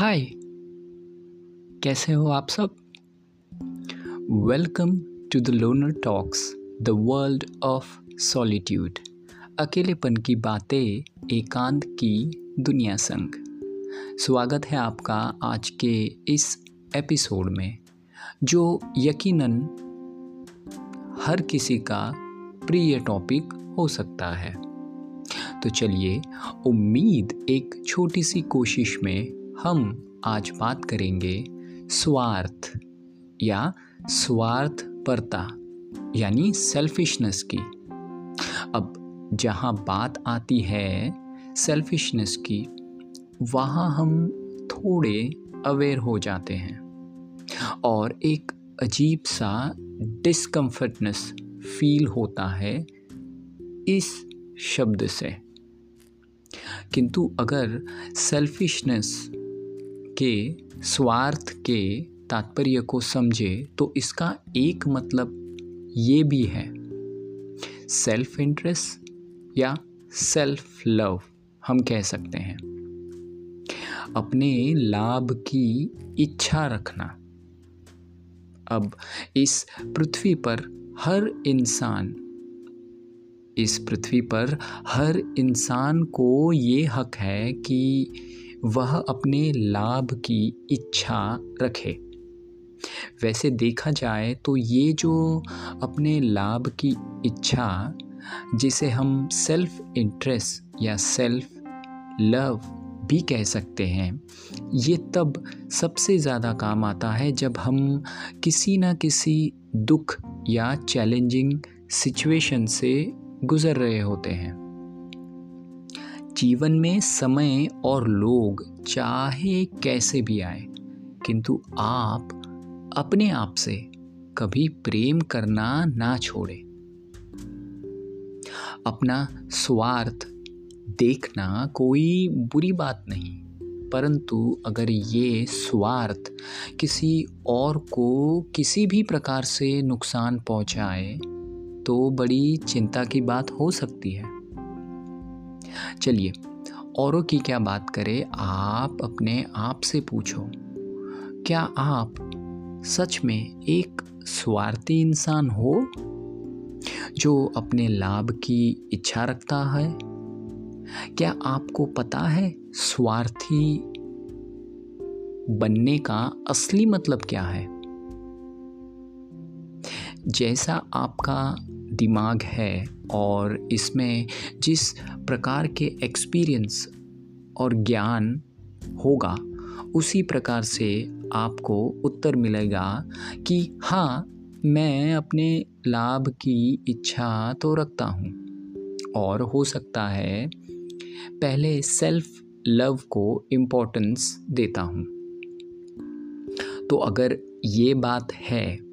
हाय, कैसे हो आप सब? Welcome to the loner talks the world of solitude अकेलेपन की बातें, एकांत की दुनिया संग। स्वागत है आपका आज के इस एपिसोड में, जो यकीनन हर किसी का प्रिय टॉपिक हो सकता है। तो चलिए, उम्मीद एक छोटी सी कोशिश में हम आज बात करेंगे स्वार्थ या स्वार्थपरता, यानी सेल्फिशनेस की। अब जहाँ बात आती है सेल्फिशनेस की, वहाँ हम थोड़े अवेयर हो जाते हैं और एक अजीब सा डिस्कम्फर्टनेस फील होता है इस शब्द से। किंतु अगर सेल्फिशनेस के स्वार्थ के तात्पर्य को समझे तो इसका एक मतलब ये भी है। सेल्फ इंटरेस्ट या सेल्फ लव हम कह सकते हैं। अपने लाभ की इच्छा रखना। अब इस पृथ्वी पर हर इंसान, इस पृथ्वी पर हर इंसान को ये हक है कि वह अपने लाभ की इच्छा रखे। वैसे देखा जाए तो ये जो अपने लाभ की इच्छा, जिसे हम सेल्फ इंटरेस्ट या सेल्फ लव भी कह सकते हैं, ये तब सबसे ज़्यादा काम आता है जब हम किसी न किसी दुख या चैलेंजिंग सिचुएशन से गुज़र रहे होते हैं। जीवन में समय और लोग चाहे कैसे भी आए, किंतु आप अपने आप से कभी प्रेम करना ना छोड़े। अपना स्वार्थ देखना कोई बुरी बात नहीं, परंतु अगर ये स्वार्थ किसी और को किसी भी प्रकार से नुकसान पहुँचाए तो बड़ी चिंता की बात हो सकती है। चलिए, औरों की क्या बात करें, आप अपने आप से पूछो। क्या आप सच में एक स्वार्थी इंसान हो, जो अपने लाभ की इच्छा रखता है? क्या आपको पता है स्वार्थी बनने का असली मतलब क्या है? जैसा आपका दिमाग है और इसमें जिस प्रकार के एक्सपीरियंस और ज्ञान होगा, उसी प्रकार से आपको उत्तर मिलेगा कि हाँ मैं अपने लाभ की इच्छा तो रखता हूँ। और हो सकता है पहले सेल्फ लव को इम्पोर्टेंस देता हूँ। तो अगर ये बात है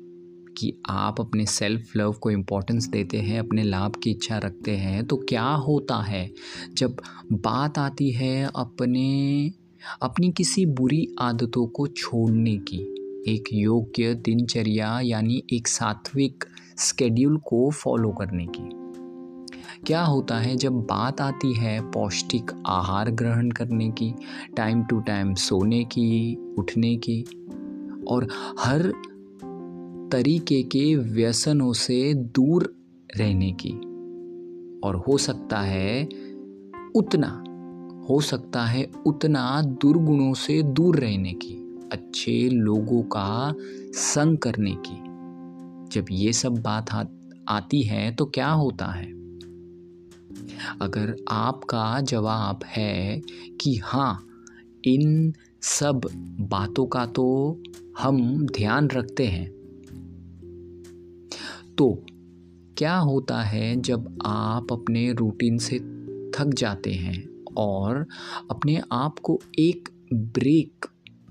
कि आप अपने सेल्फ लव को इम्पोर्टेंस देते हैं, अपने लाभ की इच्छा रखते हैं तो क्या होता है? जब बात आती है अपने, अपनी किसी बुरी आदतों को छोड़ने की, एक योग्य दिनचर्या यानी एक सात्विक स्केड्यूल को फॉलो करने की, क्या होता है? जब बात आती है पौष्टिक आहार ग्रहण करने की टाइम टू टाइम सोने की, उठने की, और हर तरीके के व्यसनों से दूर रहने की। और हो सकता है उतना, हो सकता है उतना दुर्गुणों से दूर रहने की, अच्छे लोगों का संग करने की। जब ये सब बात आती है तो क्या होता है? अगर आपका जवाब है कि हाँ इन सब बातों का तो हम ध्यान रखते हैं तो क्या होता है जब आप अपने रूटीन से थक जाते हैं और अपने आप को एक ब्रेक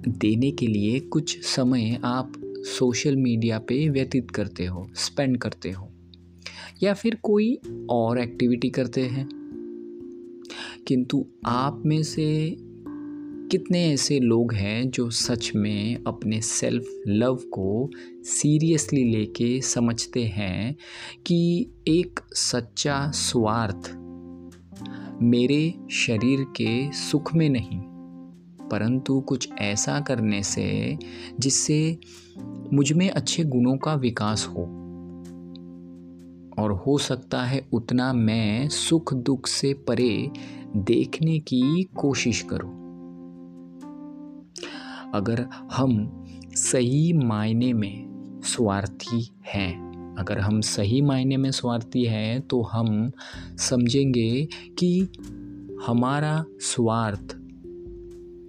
देने के लिए कुछ समय आप सोशल मीडिया पे व्यतीत करते हो स्पेंड करते हो? या फिर कोई और एक्टिविटी करते हैं? किंतु आप में से कितने ऐसे लोग हैं जो सच में अपने सेल्फ लव को सीरियसली लेके समझते हैं कि एक सच्चा स्वार्थ मेरे शरीर के सुख में नहीं, परंतु कुछ ऐसा करने से जिससे मुझमें अच्छे गुणों का विकास हो। और हो सकता है उतना मैं सुख दुख से परे देखने की कोशिश करूँ। अगर हम सही मायने में स्वार्थी हैं, अगर हम सही मायने में स्वार्थी हैं तो हम समझेंगे कि हमारा स्वार्थ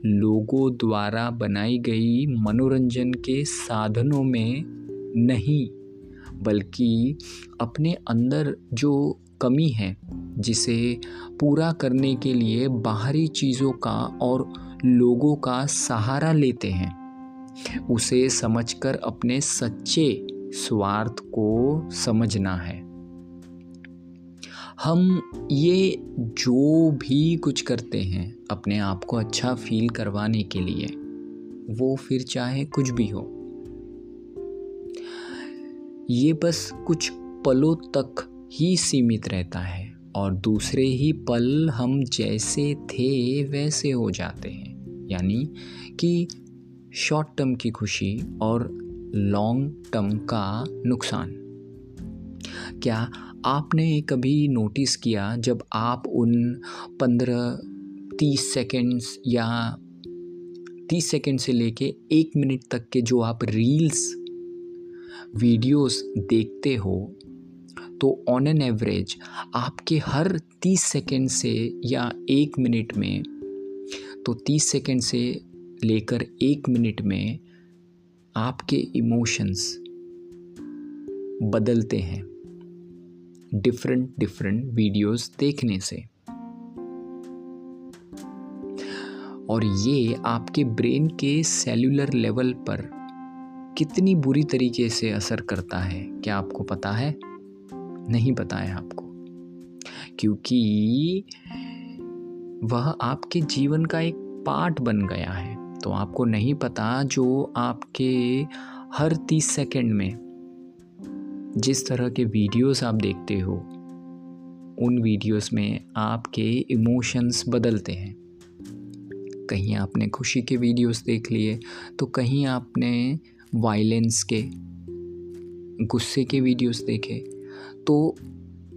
लोगों द्वारा बनाई गई मनोरंजन के साधनों में नहीं, बल्कि अपने अंदर जो कमी है, जिसे पूरा करने के लिए बाहरी चीज़ों का और लोगों का सहारा लेते हैं। उसे समझकर अपने सच्चे स्वार्थ को समझना है। हम ये जो भी कुछ करते हैं अपने आप को अच्छा फील करवाने के लिए, वो फिर चाहे कुछ भी हो। ये बस कुछ पलों तक ही सीमित रहता है और दूसरे ही पल हम जैसे थे वैसे हो जाते हैं। यानी कि शॉर्ट टर्म की खुशी और लॉन्ग टर्म का नुकसान। क्या आपने कभी नोटिस किया जब आप उन पंद्रह, तीस सेकेंड्स या तीस सेकेंड से लेके एक मिनट तक के जो आप रील्स वीडियोस देखते हो तो ऑन एन एवरेज आपके हर तीस सेकेंड से या एक मिनट में तो तीस सेकेंड से लेकर एक मिनट में आपके इमोशंस बदलते हैं डिफरेंट डिफरेंट वीडियोस देखने से। और ये आपके ब्रेन के सेलुलर लेवल पर कितनी बुरी तरीके से असर करता है, क्या आपको पता है? नहीं पता है आपको। क्योंकि वह आपके जीवन का एक पार्ट बन गया है। तो आपको नहीं पता जो आपके हर तीस सेकंड में जिस तरह के वीडियोस आप देखते हो, उन वीडियोस में आपके इमोशंस बदलते हैं। कहीं आपने खुशी के वीडियोस देख लिए तो कहीं आपने वायलेंस के, गुस्से के वीडियोस देखे तो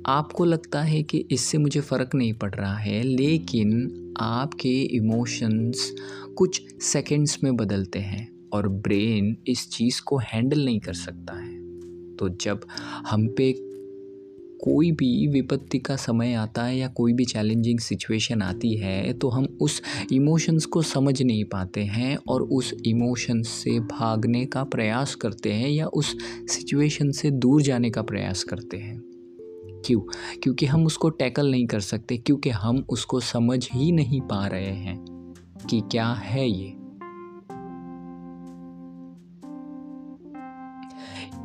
आपको लगता है कि इससे मुझे फ़र्क नहीं पड़ रहा है, लेकिन आपके इमोशंस कुछ सेकंड्स में बदलते हैं और ब्रेन इस चीज़ को हैंडल नहीं कर सकता है। तो जब हम पे कोई भी विपत्ति का समय आता है या कोई भी चैलेंजिंग सिचुएशन आती है तो हम उस इमोशंस को समझ नहीं पाते हैं और उस इमोशंस से भागने का प्रयास करते हैं या उस सिचुएशन से दूर जाने का प्रयास करते हैं। क्यों? क्योंकि हम उसको टैकल नहीं कर सकते, क्योंकि हम उसको समझ ही नहीं पा रहे हैं कि क्या है ये।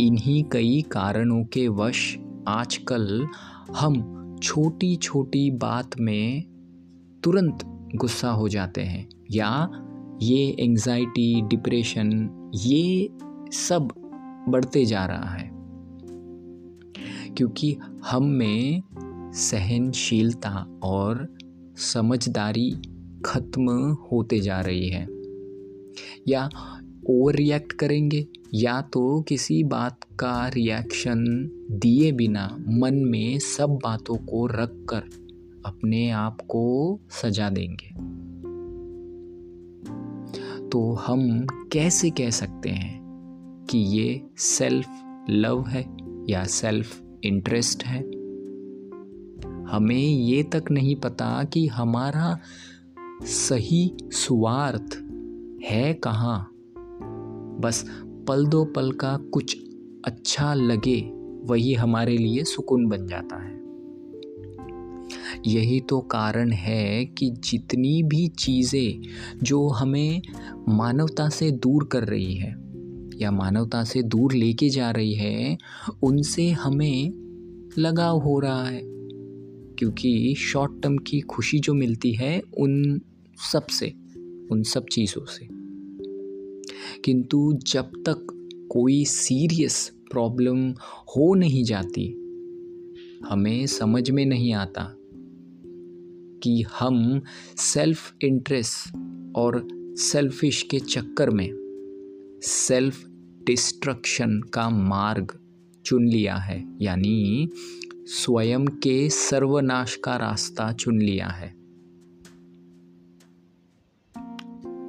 इन्हीं कई कारणों के वश आजकल हम छोटी छोटी बात में तुरंत गुस्सा हो जाते हैं, या ये एंजाइटी डिप्रेशन ये सब बढ़ते जा रहा है। क्योंकि हम में सहनशीलता और समझदारी खत्म होते जा रही है। या ओवर रिएक्ट करेंगे, या तो किसी बात का रिएक्शन दिए बिना मन में सब बातों को रख कर अपने आप को सजा देंगे। तो हम कैसे कह सकते हैं कि ये सेल्फ लव है या सेल्फ इंटरेस्ट है। हमें ये तक नहीं पता कि हमारा सही स्वार्थ है कहाँ। बस पल दो पल का कुछ अच्छा लगे, वही हमारे लिए सुकून बन जाता है। यही तो कारण है कि जितनी भी चीज़ें जो हमें मानवता से दूर कर रही है या मानवता से दूर लेके जा रही है, उनसे हमें लगाव हो रहा है। क्योंकि शॉर्ट टर्म की खुशी जो मिलती है, उन सबसे, उन सब चीज़ों से। किंतु जब तक कोई सीरियस प्रॉब्लम हो नहीं जाती, हमें समझ में नहीं आता कि हम सेल्फ इंटरेस्ट और सेल्फिश के चक्कर में सेल्फ डिस्ट्रक्शन का मार्ग चुन लिया है, यानी स्वयं के सर्वनाश का रास्ता चुन लिया है।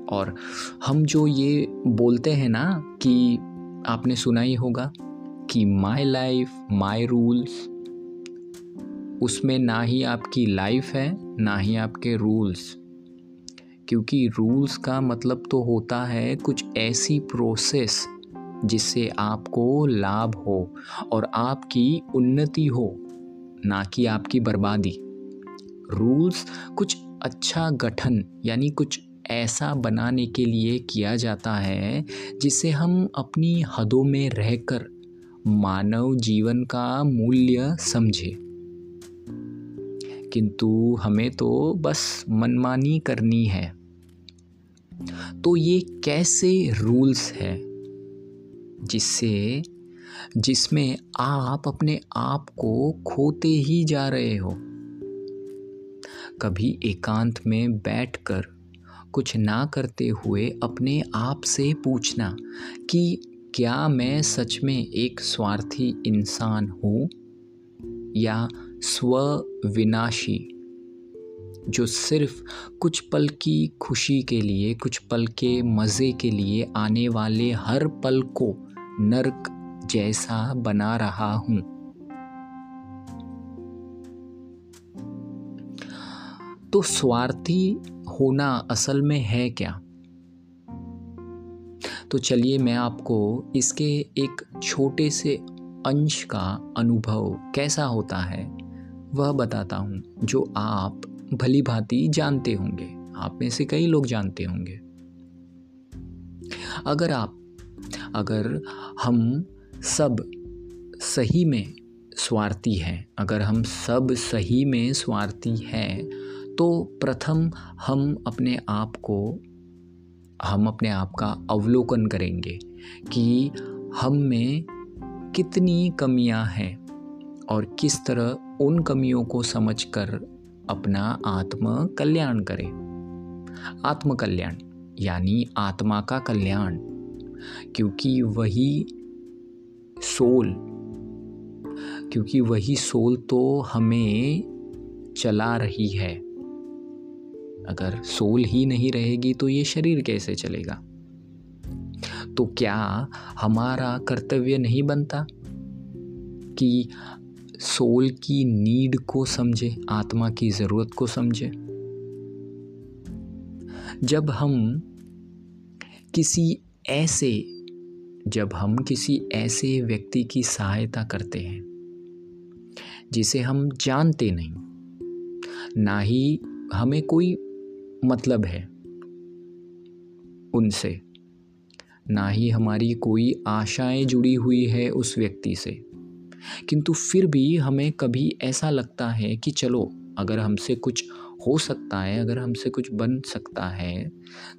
और हम जो ये बोलते हैं ना कि आपने सुना ही होगा कि माई लाइफ माई रूल्स उसमें ना ही आपकी लाइफ है, ना ही आपके रूल्स क्योंकि रूल्स का मतलब तो होता है कुछ ऐसी प्रोसेस जिससे आपको लाभ हो और आपकी उन्नति हो, ना कि आपकी बर्बादी। रूल्स कुछ अच्छा गठन यानी कुछ ऐसा बनाने के लिए किया जाता है जिससे हम अपनी हदों में रहकर मानव जीवन का मूल्य समझें। किंतु हमें तो बस मनमानी करनी है। तो ये कैसे रूल्स है जिससे, जिसमें आप अपने आप को खोते ही जा रहे हो? कभी एकांत में बैठकर कुछ ना करते हुए अपने आप से पूछना कि क्या मैं सच में एक स्वार्थी इंसान हूँ या स्व विनाशी जो सिर्फ़ कुछ पल की खुशी के लिए, कुछ पल के मज़े के लिए आने वाले हर पल को नरक जैसा बना रहा हूँ। तो स्वार्थी होना असल में है क्या? तो चलिए मैं आपको इसके एक छोटे से अंश का अनुभव कैसा होता है, वह बताता हूँ, जो आप भली भांति जानते होंगे। आप में से कई लोग जानते होंगे। अगर आप, अगर हम सब सही में स्वार्थी हैं, अगर हम सब सही में स्वार्थी हैं तो प्रथम हम अपने आप को, हम अपने आप का अवलोकन करेंगे कि हम में कितनी कमियाँ हैं और किस तरह उन कमियों को समझकर अपना आत्म कल्याण करें। आत्म कल्याण यानी आत्मा का कल्याण, क्योंकि वही सोल, क्योंकि वही सोल तो हमें चला रही है। अगर सोल ही नहीं रहेगी तो ये शरीर कैसे चलेगा? तो क्या हमारा कर्तव्य नहीं बनता कि सोल की नीड को समझे, आत्मा की ज़रूरत को समझे। जब हम किसी ऐसे, जब हम किसी ऐसे व्यक्ति की सहायता करते हैं, जिसे हम जानते नहीं, ना ही हमें कोई मतलब है उनसे, ना ही हमारी कोई आशाएँ जुड़ी हुई है उस व्यक्ति से। किंतु फिर भी हमें कभी ऐसा लगता है कि चलो, अगर हमसे कुछ हो सकता है, अगर हमसे कुछ बन सकता है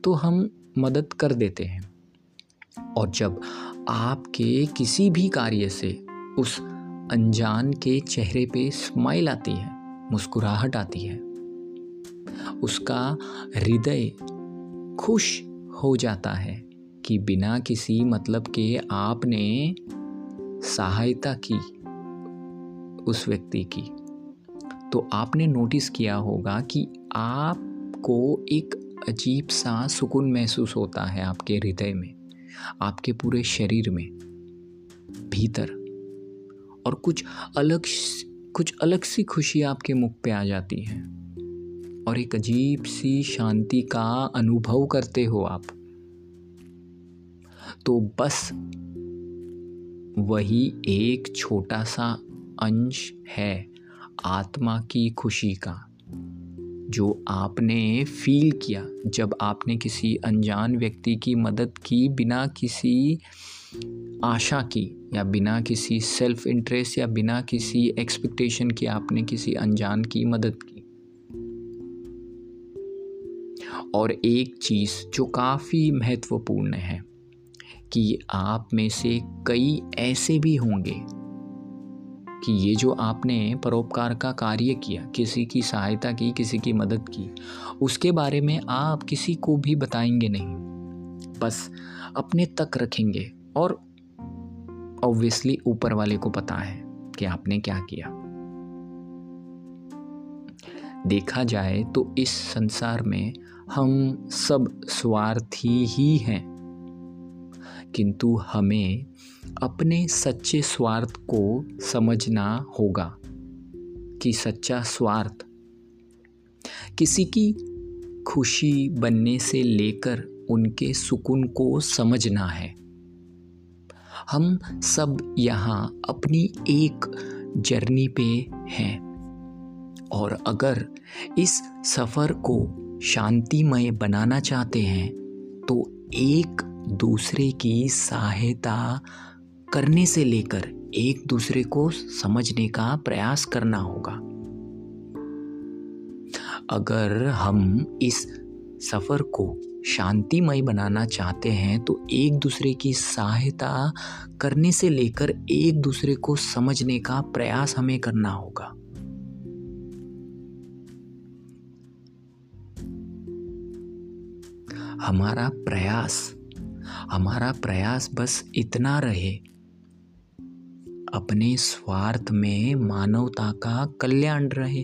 तो हम मदद कर देते हैं। और जब आपके किसी भी कार्य से उस अनजान के चेहरे पे स्माइल आती है, मुस्कुराहट आती है, उसका हृदय खुश हो जाता है कि बिना किसी मतलब के आपने सहायता की। उस व्यक्ति की। तो आपने नोटिस किया होगा कि आपको एक अजीब सा सुकून महसूस होता है आपके हृदय में, आपके पूरे शरीर में, भीतर। और कुछ अलग कुछ अलग सी खुशी आपके मुख पे आ जाती है। और एक अजीब सी शांति का अनुभव करते हो आप। तो बस वही एक छोटा सा अंश है आत्मा की खुशी का, जो आपने फील किया जब आपने किसी अनजान व्यक्ति की मदद की बिना किसी आशा की, या बिना किसी सेल्फ इंटरेस्ट या बिना किसी एक्सपेक्टेशन की आपने किसी अनजान की मदद की। और एक चीज़ जो काफ़ी महत्वपूर्ण है कि आप में से कई ऐसे भी होंगे कि ये जो आपने परोपकार का कार्य किया, किसी की सहायता की, किसी की मदद की, उसके बारे में आप किसी को भी बताएँगे नहीं। बस अपने तक रखेंगे और ऑब्वियसली ऊपर वाले को पता है कि आपने क्या किया। देखा जाए तो इस संसार में हम सब स्वार्थी ही हैं। किंतु हमें अपने सच्चे स्वार्थ को समझना होगा कि सच्चा स्वार्थ किसी की खुशी बनने से लेकर उनके सुकून को समझना है। हम सब यहाँ अपनी एक जर्नी पे हैं और अगर इस सफ़र को शांतिमय बनाना चाहते हैं तो एक दूसरे की सहायता करने से लेकर एक दूसरे को समझने का प्रयास करना होगा। अगर हम इस सफ़र को शांतिमय बनाना चाहते हैं तो एक दूसरे की सहायता करने से लेकर एक दूसरे को समझने का प्रयास हमें करना होगा। हमारा प्रयास हमारा प्रयास बस इतना रहे। अपने स्वार्थ में मानवता का कल्याण रहे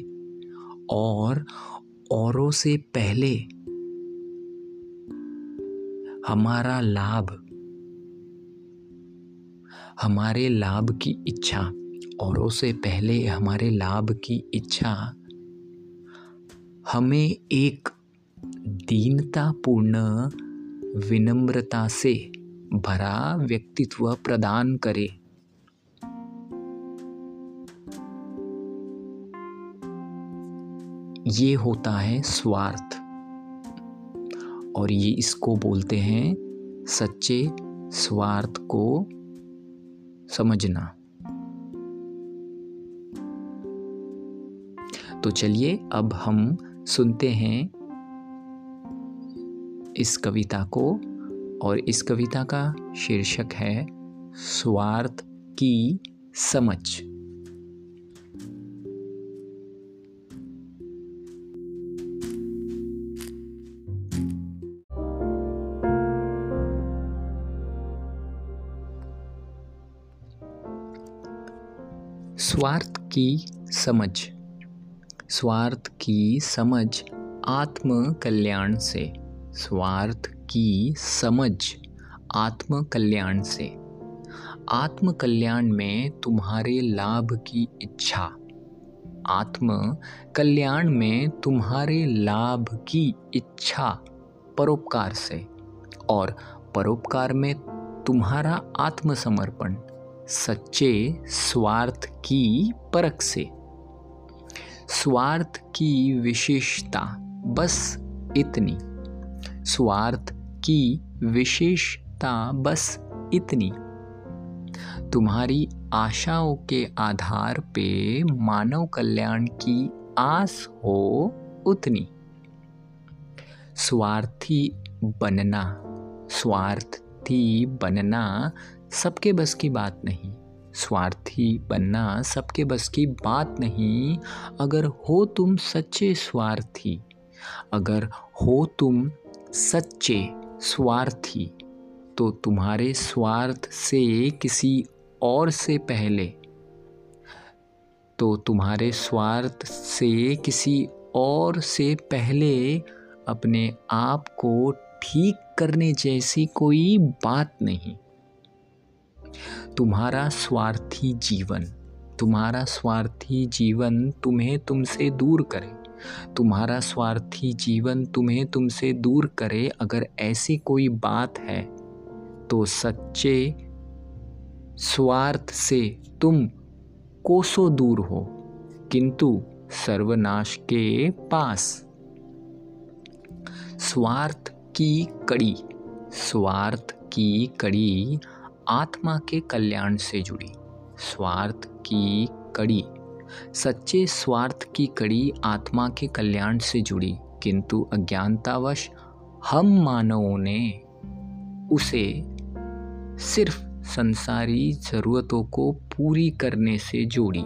और औरों से पहले हमारा लाभ, हमारे लाभ की इच्छा, औरों से पहले हमारे लाभ की इच्छा हमें एक दीनतापूर्ण विनम्रता से भरा व्यक्तित्व प्रदान करे। ये होता है स्वार्थ। और ये इसको बोलते हैं सच्चे स्वार्थ को समझना। तो चलिए अब हम सुनते हैं इस कविता को, और इस कविता का शीर्षक है, स्वार्थ की समझ। स्वार्थ की समझ। स्वार्थ की समझ आत्म कल्याण से। स्वार्थ की समझ आत्म कल्याण से। आत्म कल्याण में तुम्हारे लाभ की इच्छा। आत्म कल्याण में तुम्हारे लाभ की इच्छा परोपकार से। और परोपकार में तुम्हारा आत्मसमर्पण सच्चे स्वार्थ की परख से। स्वार्थ की विशेषता बस इतनी। स्वार्थ की विशेषता बस इतनी। तुम्हारी आशाओं के आधार पे मानव कल्याण की आस हो उतनी। स्वार्थी बनना स्वार्थी बनना सबके बस की बात नहीं। स्वार्थी बनना सबके बस की बात नहीं। अगर हो तुम सच्चे स्वार्थी, अगर हो तुम सच्चे स्वार्थी तो तुम्हारे स्वार्थ से किसी और से पहले। तो तुम्हारे स्वार्थ से किसी और से पहले अपने आप को ठीक करने जैसी कोई बात नहीं। तुम्हारा स्वार्थी जीवन, तुम्हारा स्वार्थी जीवन तुम्हें तुमसे दूर करे। तुम्हारा स्वार्थी जीवन तुम्हें तुमसे दूर करे, अगर ऐसी कोई बात है तो सच्चे स्वार्थ से तुम कोसों दूर हो, किंतु सर्वनाश के पास। स्वार्थ की कड़ी, स्वार्थ की कड़ी आत्मा के कल्याण से जुड़ी, स्वार्थ की कड़ी। सच्चे स्वार्थ की कड़ी आत्मा के कल्याण से जुड़ी, किंतु अज्ञानतावश हम मानवों ने उसे सिर्फ़ संसारी ज़रूरतों को पूरी करने से जोड़ी।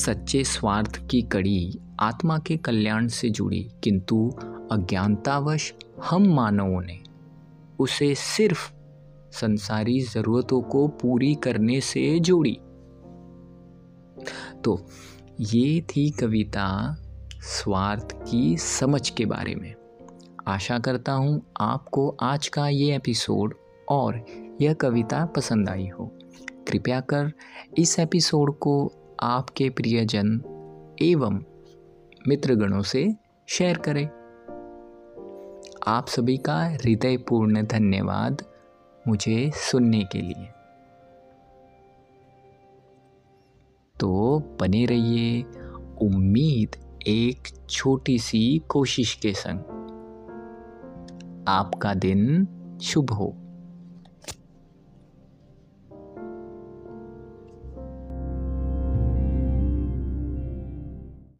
सच्चे स्वार्थ की कड़ी आत्मा के कल्याण से जुड़ी, किंतु अज्ञानतावश हम मानवों ने उसे सिर्फ़ संसारी ज़रूरतों को पूरी करने से जोड़ी। तो ये थी कविता स्वार्थ की समझ के बारे में। आशा करता हूँ आपको आज का ये एपिसोड और यह कविता पसंद आई हो। कृपया कर इस एपिसोड को आपके प्रियजन एवं मित्रगणों से शेयर करें। आप सभी का हृदयपूर्ण धन्यवाद मुझे सुनने के लिए। तो बने रहिए उम्मीद एक छोटी सी कोशिश के संग। आपका दिन शुभ हो।